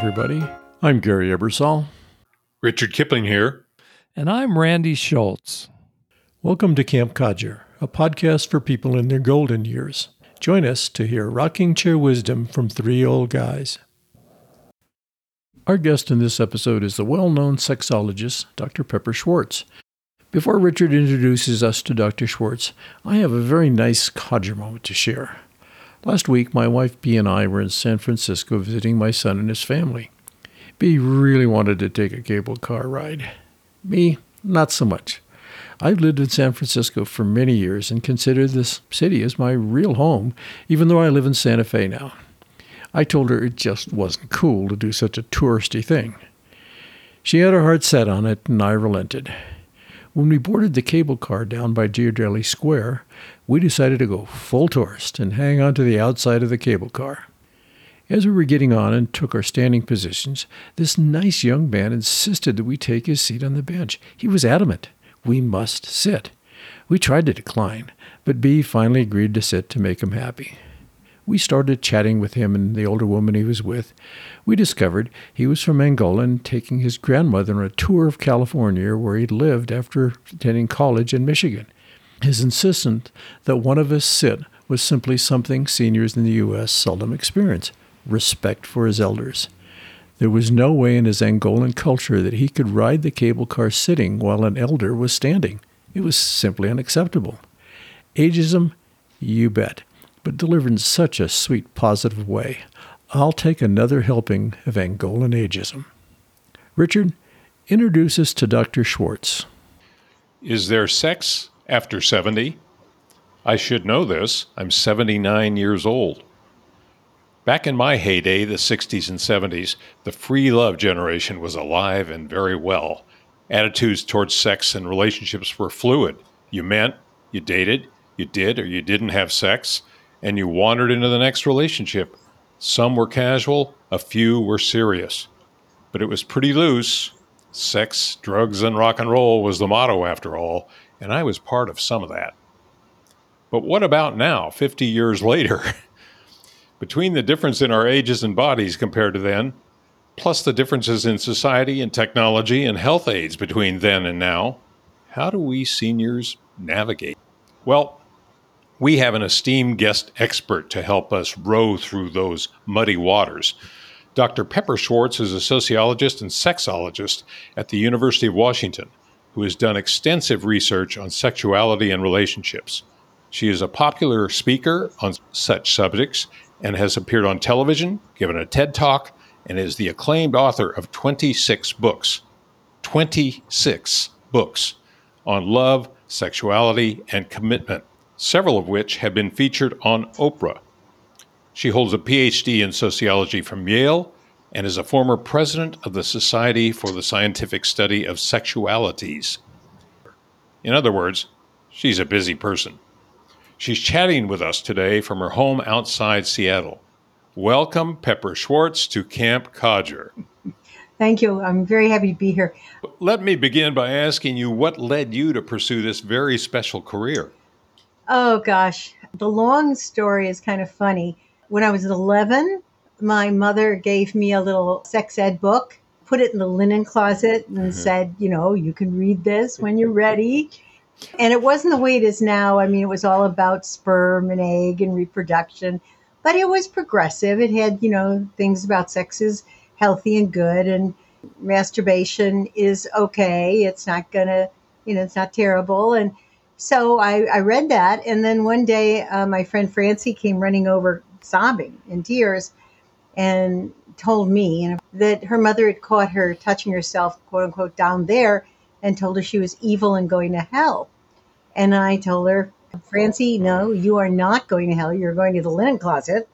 everybody. I'm Gary Ebersol. Richard Kipling here. And I'm Randy Schultz. Welcome to Camp Codger, a podcast for people in their golden years. Join us to hear rocking chair wisdom from three old guys. Our guest in this episode is the well known sexologist, Dr. Pepper Schwartz. Before Richard introduces us to Dr. Schwartz, I have a very nice codger moment to share. Last week, my wife B and I were in San Francisco visiting my son and his family. B really wanted to take a cable car ride. Me, not so much. I've lived in San Francisco for many years and consider this city as my real home, even though I live in Santa Fe now. I told her it just wasn't cool to do such a touristy thing. She had her heart set on it, and I relented. When we boarded the cable car down by Ghirardelli Square, we decided to go full tourist and hang on to the outside of the cable car. As we were getting on and took our standing positions, this nice young man insisted that we take his seat on the bench. He was adamant we must sit. We tried to decline, but B finally agreed to sit to make him happy. We started chatting with him and the older woman he was with. We discovered he was from Angola and taking his grandmother on a tour of California where he'd lived after attending college in Michigan. His insistence that one of us sit was simply something seniors in the U.S. seldom experience respect for his elders. There was no way in his Angolan culture that he could ride the cable car sitting while an elder was standing. It was simply unacceptable. Ageism, you bet, but delivered in such a sweet, positive way. I'll take another helping of Angolan ageism. Richard, introduce us to Dr. Schwartz. Is there sex after 70? I should know this. I'm 79 years old. Back in my heyday, the 60s and 70s, the free love generation was alive and very well. Attitudes towards sex and relationships were fluid. You meant, you dated, you did or you didn't have sex, and you wandered into the next relationship. Some were casual, a few were serious. But it was pretty loose. Sex, drugs, and rock and roll was the motto, after all, and I was part of some of that. But what about now, 50 years later? Between the difference in our ages and bodies compared to then, plus the differences in society and technology and health aids between then and now, how do we seniors navigate? Well, we have an esteemed guest expert to help us row through those muddy waters. Dr. Pepper Schwartz is a sociologist and sexologist at the University of Washington who has done extensive research on sexuality and relationships. She is a popular speaker on such subjects and has appeared on television, given a TED Talk, and is the acclaimed author of 26 books. 26 books on love, sexuality, and commitment, several of which have been featured on Oprah. She holds a PhD in sociology from Yale and is a former president of the Society for the Scientific Study of Sexualities. In other words, she's a busy person. She's chatting with us today from her home outside Seattle. Welcome, Pepper Schwartz, to Camp Codger. Thank you. I'm very happy to be here. Let me begin by asking you what led you to pursue this very special career? Oh, gosh. The long story is kind of funny. When I was 11, my mother gave me a little sex ed book, put it in the linen closet, and mm-hmm. said, you know, you can read this when you're ready. And it wasn't the way it is now. I mean, it was all about sperm and egg and reproduction, but it was progressive. It had, you know, things about sex is healthy and good and masturbation is okay. It's not gonna, you know, it's not terrible. And so I, I read that. And then one day, uh, my friend Francie came running over sobbing in tears and told me that her mother had caught her touching herself, quote unquote, down there and told her she was evil and going to hell. And I told her, Francie, no, you are not going to hell. You're going to the linen closet.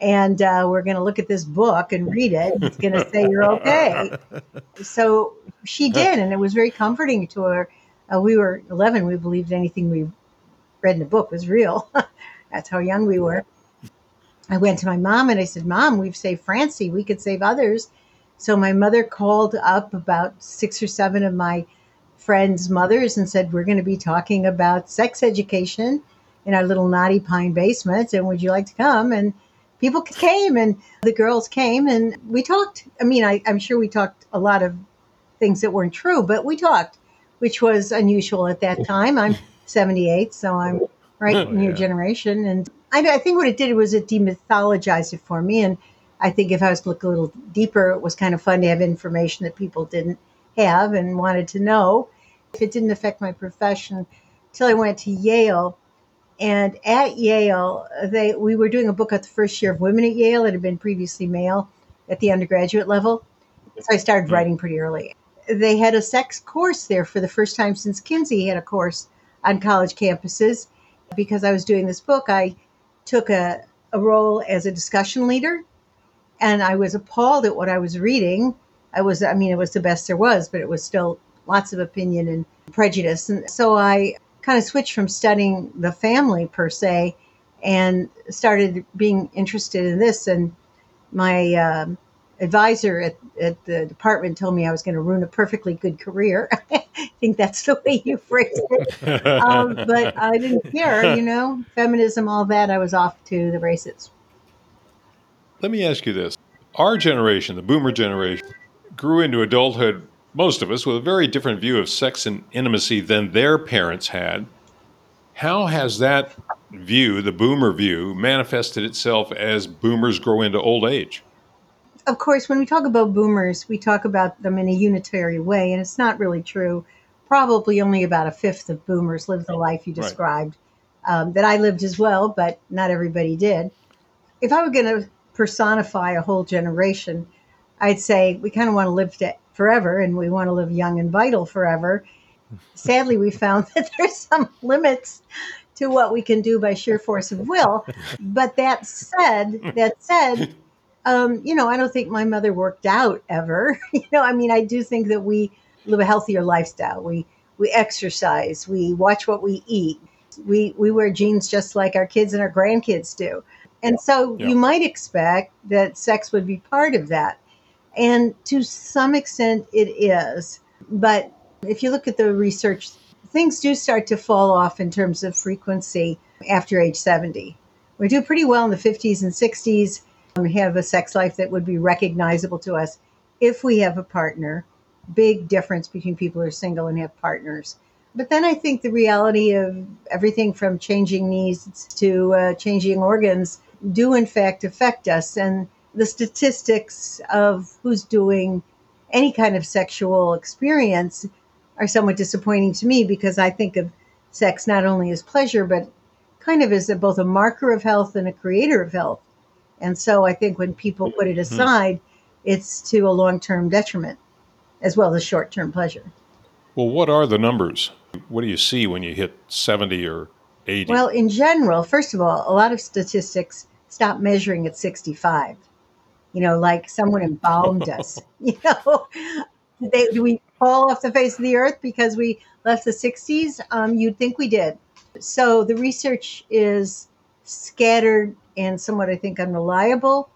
And uh, we're going to look at this book and read it. It's going to say you're okay. So she did. And it was very comforting to her. Uh, we were 11. We believed anything we read in the book was real. That's how young we were. I went to my mom and I said, Mom, we've saved Francie. We could save others. So my mother called up about six or seven of my friends' mothers and said, We're going to be talking about sex education in our little Knotty Pine basement. And would you like to come? And people came and the girls came and we talked. I mean, I, I'm sure we talked a lot of things that weren't true, but we talked, which was unusual at that time. I'm 78, so I'm right oh, in your yeah. generation. And I, I think what it did was it demythologized it for me. And I think if I was to look a little deeper, it was kind of fun to have information that people didn't have and wanted to know. If It didn't affect my profession until I went to Yale. And at Yale, they we were doing a book at the first year of women at Yale. It had been previously male at the undergraduate level. So I started writing pretty early. They had a sex course there for the first time since Kinsey had a course on college campuses. Because I was doing this book, I took a, a role as a discussion leader and I was appalled at what I was reading. I was, I mean, it was the best there was, but it was still lots of opinion and prejudice. And so I kind of switched from studying the family per se and started being interested in this. And my um, advisor at, at the department told me I was going to ruin a perfectly good career. I think that's the way you phrased it. Um, but I didn't care, you know, feminism, all that. I was off to the races. Let me ask you this. Our generation, the boomer generation, grew into adulthood, most of us, with a very different view of sex and intimacy than their parents had. How has that view, the boomer view, manifested itself as boomers grow into old age? Of course, when we talk about boomers, we talk about them in a unitary way, and it's not really true. Probably only about a fifth of boomers lived the life you Right. described. Um, that I lived as well, but not everybody did. If I were going to personify a whole generation, I'd say we kind of want to live forever, and we want to live young and vital forever. Sadly, we found that there's some limits to what we can do by sheer force of will. But that said, that said, um, you know, I don't think my mother worked out ever. you know, I mean, I do think that we live a healthier lifestyle. We we exercise. We watch what we eat. We we wear jeans just like our kids and our grandkids do. And so Yeah. you might expect that sex would be part of that. And to some extent it is. But if you look at the research, things do start to fall off in terms of frequency after age 70. We do pretty well in the 50s and 60s um, have a sex life that would be recognizable to us if we have a partner. Big difference between people who are single and have partners. But then I think the reality of everything from changing needs to uh, changing organs do in fact affect us. And the statistics of who's doing any kind of sexual experience are somewhat disappointing to me because I think of sex not only as pleasure, but kind of as a, both a marker of health and a creator of health. And so I think when people put it aside, it's to a long term detriment as well as short term pleasure. Well, what are the numbers? What do you see when you hit 70 or 80? Well, in general, first of all, a lot of statistics stop measuring at 65. You know, like someone embalmed us. You know, they, do we fall off the face of the earth because we left the 60s? Um, you'd think we did. So the research is scattered and somewhat, I think, unreliable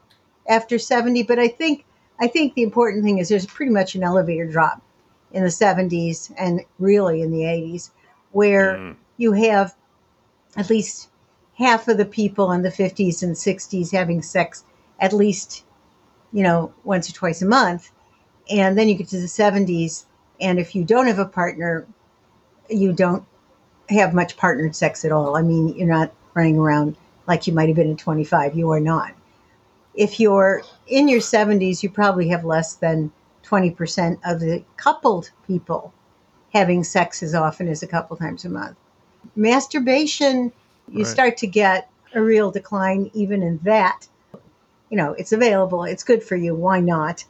after 70. But I think I think the important thing is there's pretty much an elevator drop in the 70s and really in the 80s, where Mm. you have at least half of the people in the 50s and 60s having sex at least, you know, once or twice a month. And then you get to the 70s, and if you don't have a partner, you don't have much partnered sex at all. I mean, you're not running around like you might have been at 25. You are not. If you're in your 70s, you probably have less than 20% of the coupled people having sex as often as a couple times a month. Masturbation, you Right. start to get a real decline even in that. You know, it's available, it's good for you. Why not?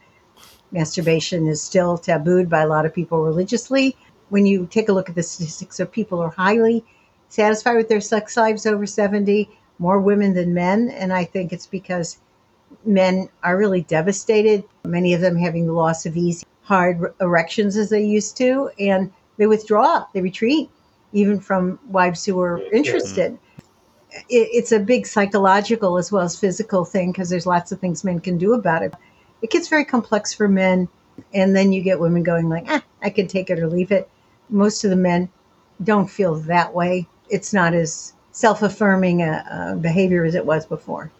Masturbation is still tabooed by a lot of people religiously. When you take a look at the statistics of people who are highly satisfied with their sex lives over 70, more women than men. And I think it's because men are really devastated, many of them having the loss of easy, hard erections as they used to, and they withdraw, they retreat, even from wives who are interested. It, it's a big psychological as well as physical thing because there's lots of things men can do about it. It gets very complex for men, and then you get women going like, "Ah, I can take it or leave it." Most of the men don't feel that way. It's not as self-affirming a, a behavior as it was before.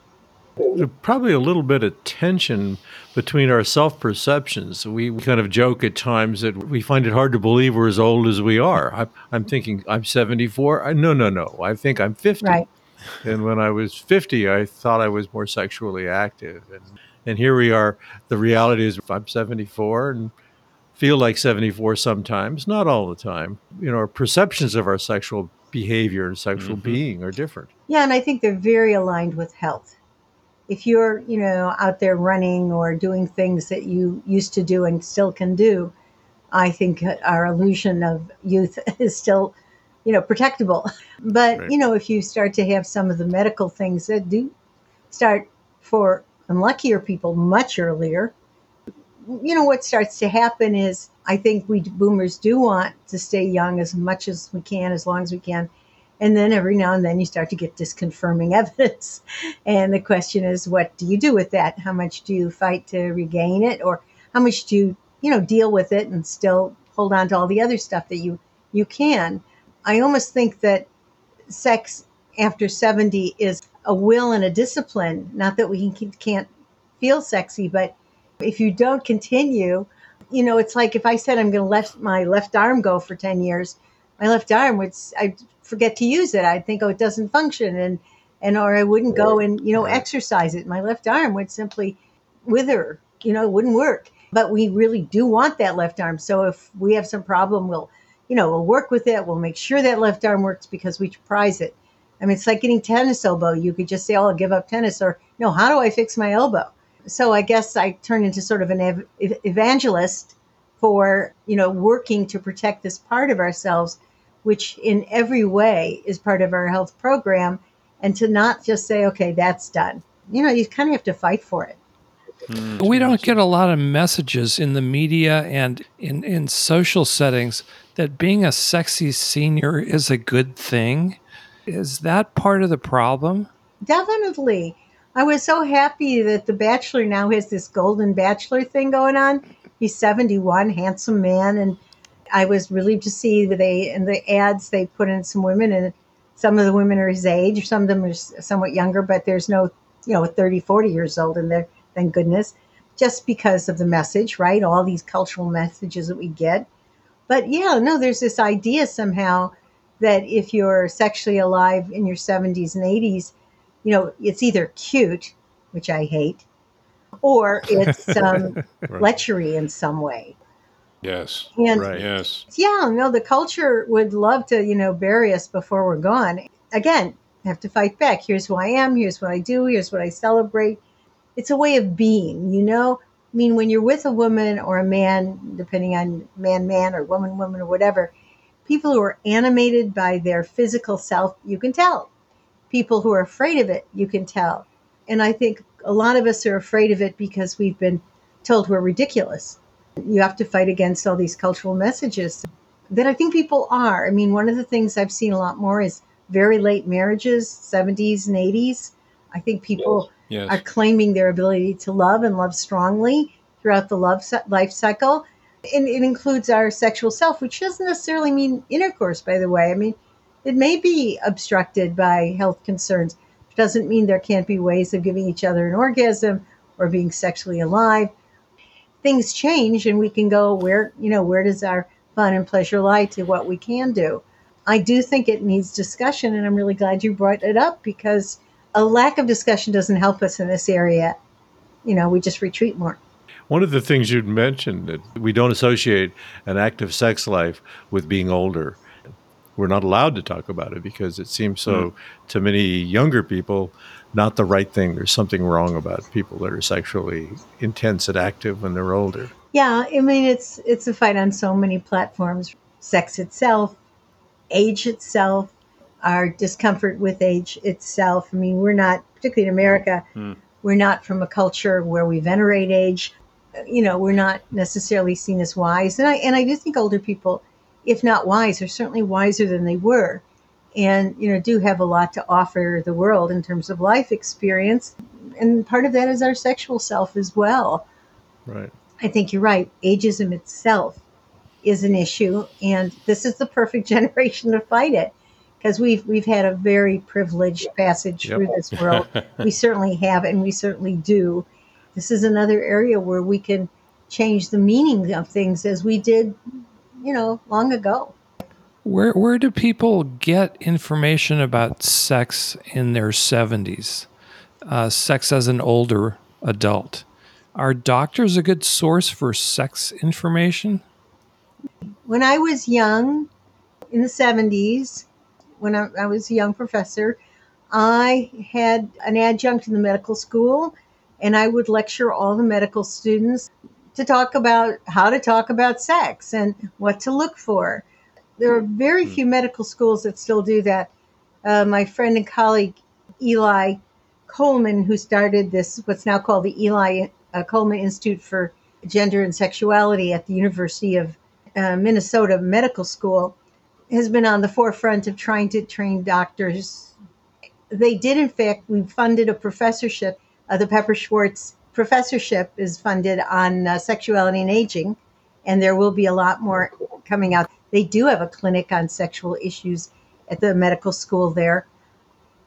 Probably a little bit of tension between our self perceptions. We kind of joke at times that we find it hard to believe we're as old as we are. I, am thinking I'm 74. No, no, no. I think I'm 50. Right. And when I was 50, I thought I was more sexually active. And, and here we are. The reality is I'm 74 and feel like 74 sometimes, not all the time. You know, our perceptions of our sexual behavior and sexual mm-hmm. being are different. Yeah, and I think they're very aligned with health. If you're, you know, out there running or doing things that you used to do and still can do, I think our illusion of youth is still you know, protectable. But, right. you know, if you start to have some of the medical things that do start for unluckier people much earlier, you know, what starts to happen is I think we boomers do want to stay young as much as we can, as long as we can. And then every now and then you start to get disconfirming evidence. And the question is, what do you do with that? How much do you fight to regain it? Or how much do you, you know, deal with it and still hold on to all the other stuff that you, you can? I almost think that sex after 70 is a will and a discipline. Not that we can't feel sexy, but if you don't continue, you know, it's like if I said I'm going to let my left arm go for 10 years, my left arm would, I forget to use it. I'd think, oh, it doesn't function. And, and, or I wouldn't go and, you know, exercise it. My left arm would simply wither, you know, it wouldn't work. But we really do want that left arm. So if we have some problem, we'll you know, we'll work with it. We'll make sure that left arm works because we prize it. I mean, it's like getting tennis elbow. You could just say, "Oh, I'll give up tennis," or "No, how do I fix my elbow?" So I guess I turn into sort of an ev- evangelist for you know working to protect this part of ourselves, which in every way is part of our health program, and to not just say, "Okay, that's done." You know, you kind of have to fight for it. Mm, we don't get a lot of messages in the media and in, in social settings that being a sexy senior is a good thing. Is that part of the problem? Definitely. I was so happy that The Bachelor now has this Golden Bachelor thing going on. He's 71, handsome man. And I was relieved to see that they, in the ads, they put in some women, and some of the women are his age, some of them are somewhat younger, but there's no, you know, 30, 40 years old in there, thank goodness, just because of the message, right? All these cultural messages that we get. But yeah, no, there's this idea somehow that if you're sexually alive in your 70s and 80s, you know, it's either cute, which I hate, or it's um, right. lechery in some way. Yes. And right. Yes. Yeah, no, the culture would love to, you know, bury us before we're gone. Again, I have to fight back. Here's who I am. Here's what I do. Here's what I celebrate. It's a way of being, you know? I mean, when you're with a woman or a man, depending on man, man, or woman, woman, or whatever, people who are animated by their physical self, you can tell. People who are afraid of it, you can tell. And I think a lot of us are afraid of it because we've been told we're ridiculous. You have to fight against all these cultural messages that I think people are. I mean, one of the things I've seen a lot more is very late marriages, 70s and 80s. I think people yes. are claiming their ability to love and love strongly throughout the love life cycle. And it includes our sexual self, which doesn't necessarily mean intercourse, by the way. I mean, it may be obstructed by health concerns. It doesn't mean there can't be ways of giving each other an orgasm or being sexually alive. Things change, and we can go where, you know, where does our fun and pleasure lie to what we can do? I do think it needs discussion, and I'm really glad you brought it up because a lack of discussion doesn't help us in this area. You know, we just retreat more. One of the things you'd mentioned that we don't associate an active sex life with being older. We're not allowed to talk about it because it seems so mm. to many younger people not the right thing. There's something wrong about people that are sexually intense and active when they're older. Yeah, I mean it's it's a fight on so many platforms. Sex itself, age itself, our discomfort with age itself. I mean, we're not, particularly in America, mm. we're not from a culture where we venerate age. You know, we're not necessarily seen as wise. And I and I do think older people, if not wise, are certainly wiser than they were. And, you know, do have a lot to offer the world in terms of life experience. And part of that is our sexual self as well. Right. I think you're right. Ageism itself is an issue, and this is the perfect generation to fight it because we've we've had a very privileged passage Yep. through this world. we certainly have, and we certainly do. This is another area where we can change the meaning of things as we did, you know, long ago. Where where do people get information about sex in their seventies? Uh, sex as an older adult. Are doctors a good source for sex information? When I was young, in the 70s, when I, I was a young professor, I had an adjunct in the medical school, and I would lecture all the medical students to talk about how to talk about sex and what to look for. There are very few medical schools that still do that. Uh, my friend and colleague Eli Coleman, who started this, what's now called the Eli uh, Coleman Institute for Gender and Sexuality at the University of uh, Minnesota Medical School, has been on the forefront of trying to train doctors. They did, in fact, we funded a professorship. Uh, the Pepper Schwartz professorship is funded on uh, sexuality and aging, and there will be a lot more coming out. They do have a clinic on sexual issues at the medical school there.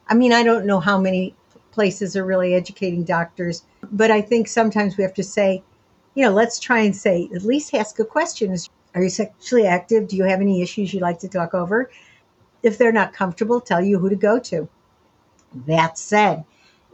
I mean, I don't know how many places are really educating doctors, but I think sometimes we have to say, you know, let's try and say, at least ask a question. Is, are you sexually active? Do you have any issues you'd like to talk over? If they're not comfortable, tell you who to go to. That said,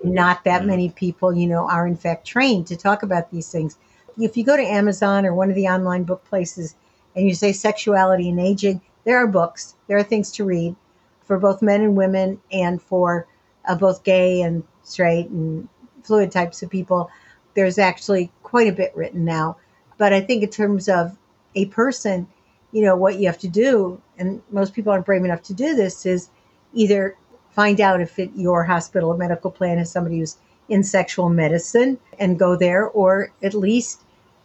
not that many people, you know, are in fact trained to talk about these things. If you go to Amazon or one of the online book places and you say sexuality and aging, there are books, there are things to read for both men and women and for uh, both gay and straight and fluid types of people. There's actually quite a bit written now. But I think in terms of a person, you know, what you have to do, and most people aren't brave enough to do this, is either find out if it, your hospital or medical plan has somebody who's in sexual medicine and go there, or at least,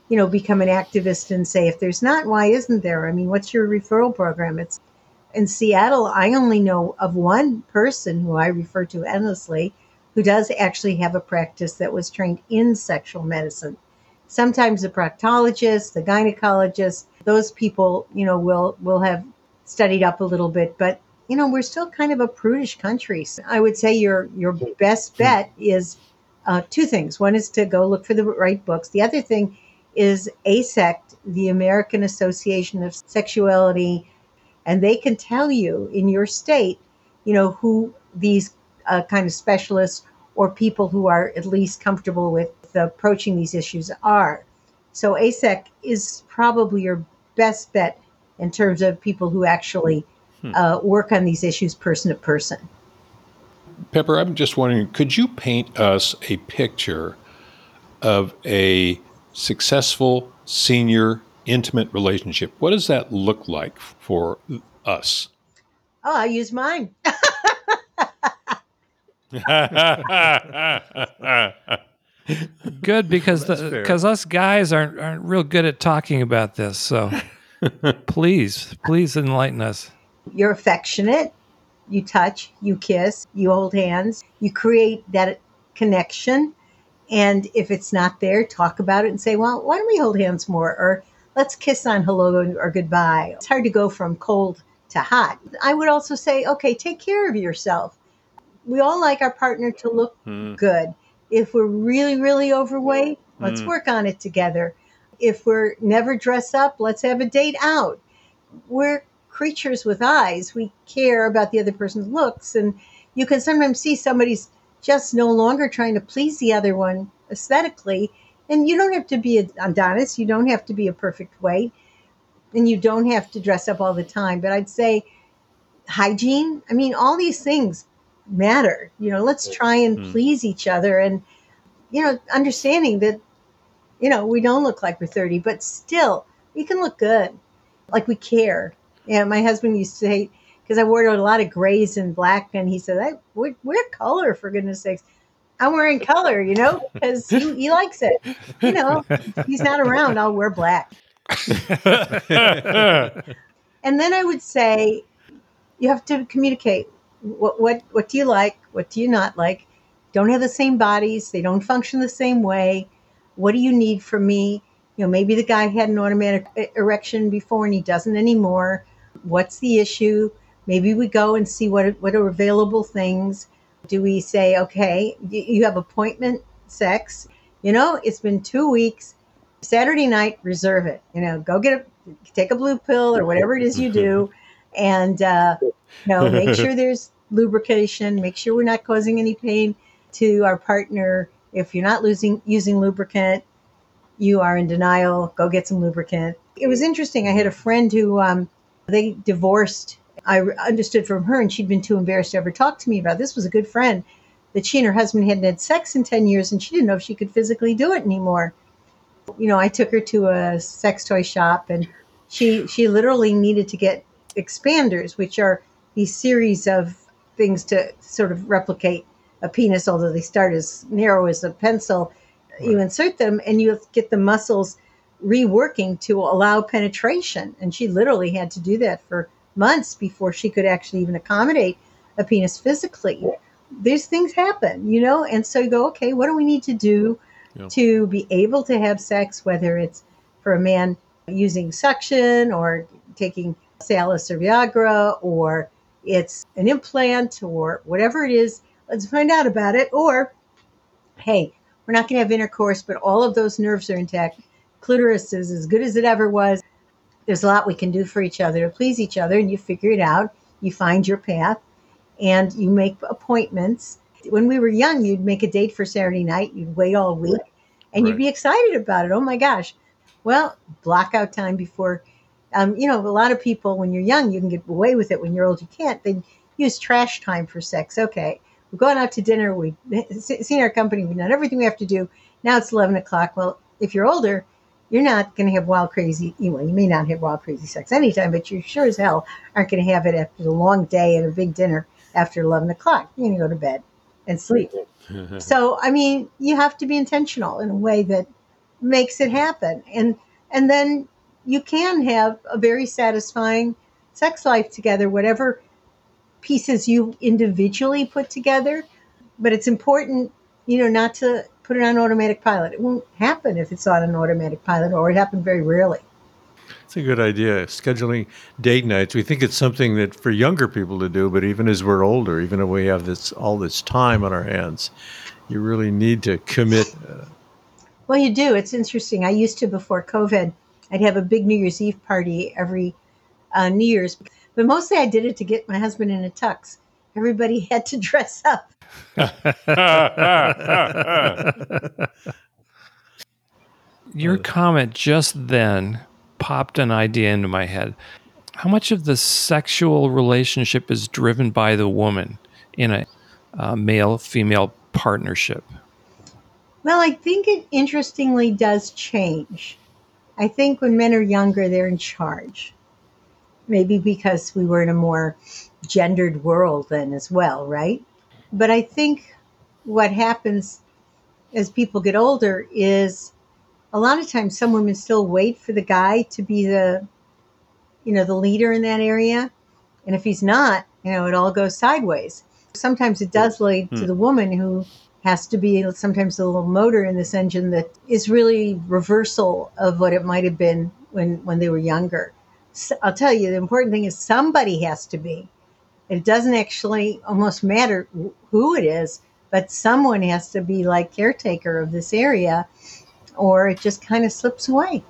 you know, become an activist and say, if there's not, why isn't there? I mean, what's your referral program? It's in Seattle, I only know of one person who I refer to endlessly who does actually have a practice that was trained in sexual medicine. Sometimes the proctologist, the gynecologist, those people, you know, will will have studied up a little bit, but you know, we're still kind of a prudish country. So I would say your your best bet is uh, two things. One is to go look for the right books. The other thing is AASECT, the American Association of Sexuality and they can tell you in your state, you know, who these uh, kind of specialists or people who are at least comfortable with approaching these issues are. So AASECT is probably your best bet in terms of people who actually uh, work on these issues person to person. Pepper, I'm just wondering, could you paint us a picture of a successful senior intimate relationship? What does that look like for us? Oh, I use mine. Good because the That's fair. because us guys aren't aren't real good at talking about this. So please, please enlighten us. You're affectionate. You touch, you kiss, you hold hands, you create that connection. And if it's not there, talk about it and say, well, why don't we hold hands more? Or let's kiss on hello or goodbye. It's hard to go from cold to hot. I would also say, okay, take care of yourself. We all like our partner to look hmm. good. If we're really, really overweight, hmm. let's work on it together. If we're never dress up, let's have a date out. We're creatures with eyes. We care about the other person's looks. And you can sometimes see somebody's just no longer trying to please the other one aesthetically. And you don't have to be a Adonis. You don't have to be a perfect weight. And you don't have to dress up all the time. But I'd say hygiene, I mean, all these things matter. You know, let's try and hmm. please each other and, you know, understanding that, you know, we don't look like we're 30, but still, we can look good. Like we care. Yeah, my husband used to say, because I wore a lot of grays and black, and he said, I, wear, wear color, for goodness sakes. I'm wearing color, you know, because he, he likes it. You know, he's not around, I'll wear black. And then I would say, you have to communicate. What what what do you like? What do you not like? Don't have the same bodies. They don't function the same way. What do you need from me? You know, maybe the guy had an automatic e- erection before and he doesn't anymore. What's the issue? maybe we go and see what what are available things. Do we say, okay, you have appointment sex? You know, it's been two weeks. Saturday night, reserve it. You know, go get a take a blue pill or whatever it is you do, and uh, you know, make sure there's lubrication. Make sure we're not causing any pain to our partner. If you're not losing using lubricant, you are in denial. Go get some lubricant. It was interesting. I had a friend who um, they divorced. I understood from her, and she'd been too embarrassed to ever talk to me about this. Was a good friend that she and her husband hadn't had sex in 10 years, and she didn't know if she could physically do it anymore. You know, I took her to a sex toy shop, and she she literally needed to get expanders, which are these series of things to sort of replicate a penis, although they start as narrow as a pencil. Right. You insert them, and you get the muscles reworking to allow penetration. And she literally had to do that for months before she could actually even accommodate a penis physically. These things happen, you know? And so you go, okay, what do we need to do yeah. to be able to have sex, whether it's for a man using suction or taking Cialis or Viagra, or it's an implant or whatever it is, let's find out about it. Or, hey, we're not going to have intercourse, but all of those nerves are intact clitoris is as good as it ever was. There's a lot we can do for each other to please each other, and you figure it out. You find your path, and you make appointments. When we were young, you'd make a date for Saturday night. You'd wait all week, and right. you'd be excited about it. Oh my gosh! Well, block out time before. Um, you know, a lot of people, when you're young, you can get away with it. When you're old, you can't. They use trash time for sex. Okay, we're going out to dinner. We've seen our company. We've done everything we have to do. Now it's 11 o'clock. Well, if you're older, you're not going to have wild, crazy, you know, you may not have wild, crazy sex anytime, but you sure as hell aren't going to have it after a long day and a big dinner after 11 o'clock. You're going to go to bed and sleep. so, I mean, you have to be intentional in a way that makes it happen. And, and then you can have a very satisfying sex life together, whatever pieces you individually put together. But it's important, you know, not to put it on automatic pilot. It won't happen if it's on an automatic pilot, or it happened very rarely. It's a good idea. Scheduling date nights. We think it's something that for younger people to do, but even as we're older, even if we have this all this time on our hands, you really need to commit. Uh, well, you do. It's interesting. I used to before COVID. I'd have a big New Year's Eve party every uh, New Year's, but mostly I did it to get my husband in a tux. Everybody had to dress up Your comment just then popped an idea into my head. How much of the sexual relationship is driven by the woman in a uh, male female partnership? Well, I think it interestingly does change. I think when men are younger, they're in charge. Maybe because we were in a more gendered world then as well, right? But I think what happens as people get older is a lot of times some women still wait for the guy to be the you know the leader in that area. And if he's not you know it all goes sideways. Sometimes it does lead to hmm. the woman who has to be sometimes a little motor in this engine that is really reversal of what it might have been when when they were younger. So i'll tell you the important thing is somebody has to be it doesn't actually almost matter who it is, but someone has to be like caretaker of this area, or it just kind of slips away.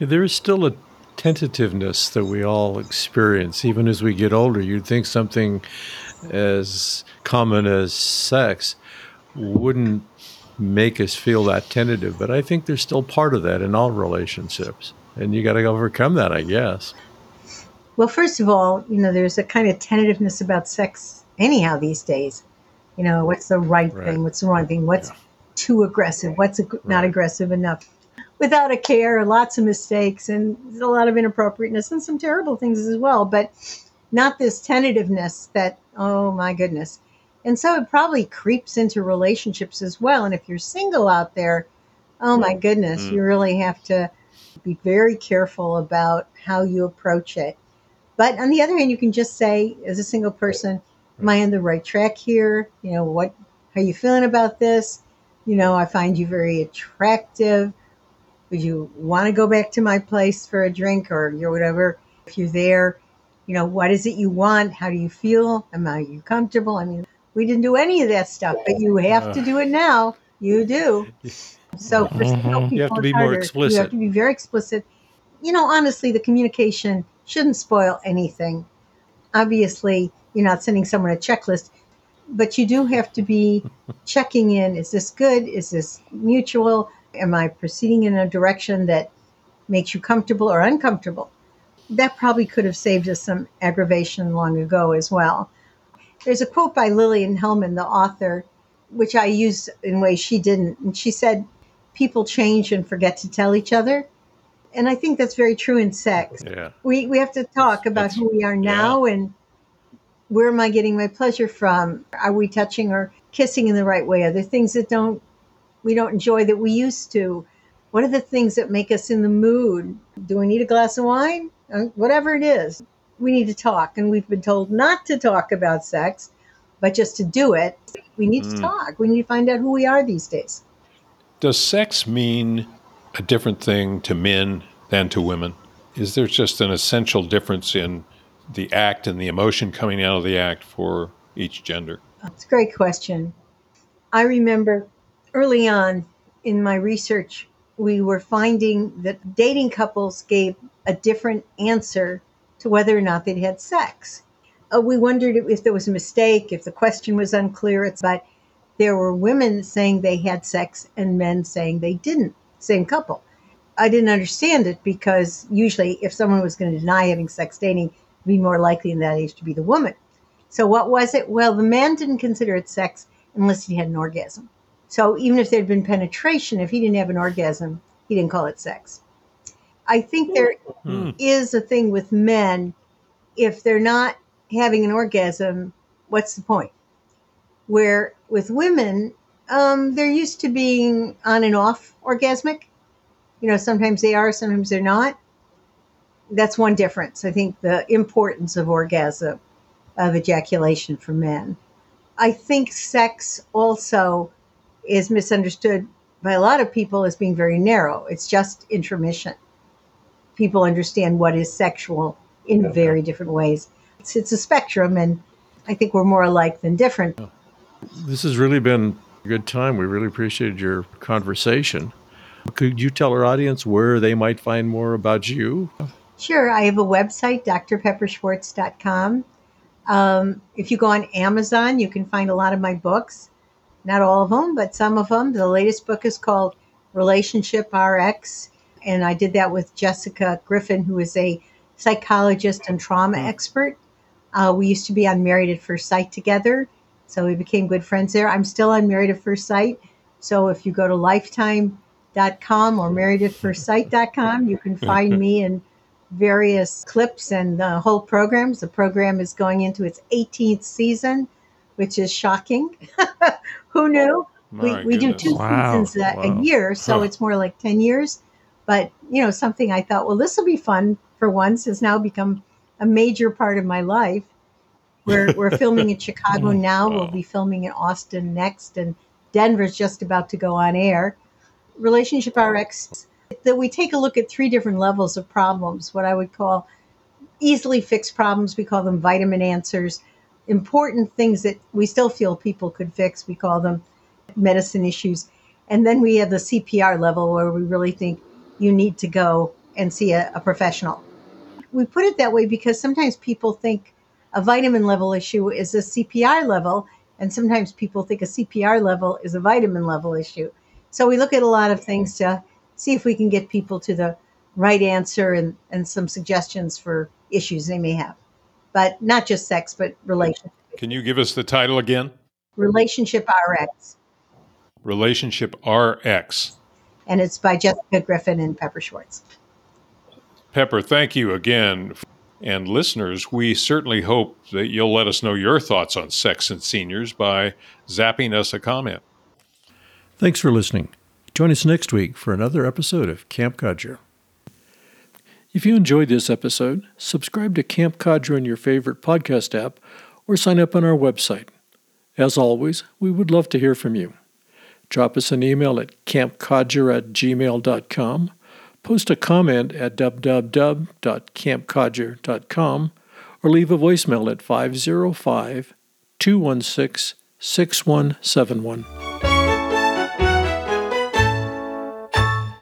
There is still a tentativeness that we all experience, even as we get older. You'd think something as common as sex wouldn't make us feel that tentative, but I think there's still part of that in all relationships. And you got to overcome that, I guess. Well, first of all, you know, there's a kind of tentativeness about sex anyhow these days. You know, what's the right, right. thing? What's the wrong thing? What's yeah. too aggressive? What's ag- right. not aggressive enough? Without a care, lots of mistakes and a lot of inappropriateness and some terrible things as well, but not this tentativeness that, oh my goodness. And so it probably creeps into relationships as well. And if you're single out there, oh my goodness, mm. you really have to be very careful about how you approach it but on the other hand, you can just say, as a single person, am I on the right track here? You know, what, how are you feeling about this? You know, I find you very attractive. Would you want to go back to my place for a drink or you whatever? If you're there, You know, what is it you want? How do you feel? Am I you comfortable? I mean, we didn't do any of that stuff, but you have to do it now. You do. So some people, You have to be more harder. You have to be very explicit. You know, honestly, the communication shouldn't spoil anything. Obviously, you're not sending someone a checklist, but you do have to be checking in. Is this good? Is this mutual? Am I proceeding in a direction that makes you comfortable or uncomfortable? That probably could have saved us some aggravation long ago as well. There's a quote by Lillian Hellman, the author, which I use in ways she didn't. And she said, People change and forget to tell each other. And I think that's very true in sex. Yeah. We, we have to talk about That's- who we are now and where am I getting my pleasure from? Are we touching or kissing in the right way? Are there things that don't we don't enjoy that we used to? What are the things that make us in the mood? Do we need a glass of wine? Uh, Whatever it is, we need to talk. And we've been told not to talk about sex, but just to do it. We need to talk. We need to find out who we are these days. Does sex mean a different thing to men than to women? Is there just an essential difference in the act and the emotion coming out of the act for each gender? It's a great question. I remember early on in my research, we were finding that dating couples gave a different answer to whether or not they'd had sex. Uh, we wondered if there was a mistake, if the question was unclear. But there were women saying they had sex and men saying they didn't. Same couple. I didn't understand it because usually, if someone was going to deny having sex dating, it'd be more likely in that age to be the woman. So what was it? Well, the man didn't consider it sex unless he had an orgasm. So even if there had been penetration, if he didn't have an orgasm, he didn't call it sex. I think there hmm. is a thing with men. If they're not having an orgasm, what's the point? Where with women, um, they're used to being on and off orgasmic. You know, sometimes they are, sometimes they're not. That's one difference. I think the importance of orgasm, of ejaculation for men. I think sex also is misunderstood by a lot of people as being very narrow. It's just intermission. People understand what is sexual in very different ways. It's, it's a spectrum, and I think we're more alike than different. This has really been good time. We really appreciated your conversation. Could you tell our audience where they might find more about you? Sure, I have a website, drpepperschwartz.com. Um, if you go on Amazon, you can find a lot of my books. Not all of them, but some of them. The latest book is called Relationship RX, and I did that with Jessica Griffin, who is a psychologist and trauma expert. Uh, we used to be on Married at First Sight together, so we became good friends there. I'm still on Married at First Sight, so if you go to lifetime.com or marriedatfirstsight.com, you can find me and various clips and the whole programs. The program is going into its 18th season, which is shocking. Who knew? We, My we do goodness. two Wow. seasons a, Wow. a year, so Huh. it's more like 10 years. But, you know, something I thought, well, this will be fun for once has now become a major part of my life. We're, we're filming in Chicago oh now. We'll be filming in Austin next, and Denver's just about to go on air. Relationship RX, that we take a look at three different levels of problems, what I would call easily fixed problems. We call them vitamin answers. Important things that we still feel people could fix, we call them medicine issues. And then we have the CPR level where we really think you need to go and see a, a professional. We put it that way because sometimes people think a vitamin level issue is a CPR level, and sometimes people think a CPR level is a vitamin level issue. So we look at a lot of things to see if we can get people to the right answer and, and some suggestions for issues they may have. But not just sex, but relationship. Can you give us the title again? Relationship RX. Relationship RX. And it's by Jessica Griffin and Pepper Schwartz. Pepper, thank you again. And listeners, we certainly hope that you'll let us know your thoughts on sex and seniors by zapping us a comment. Thanks for listening. Join us next week for another episode of Camp Codger. If you enjoyed this episode, subscribe to Camp Codger in your favorite podcast app or sign up on our website. As always, we would love to hear from you. Drop us an email at campcodger at gmail.com, post a comment at www.campcodger.com, or leave a voicemail at 505 216 6171.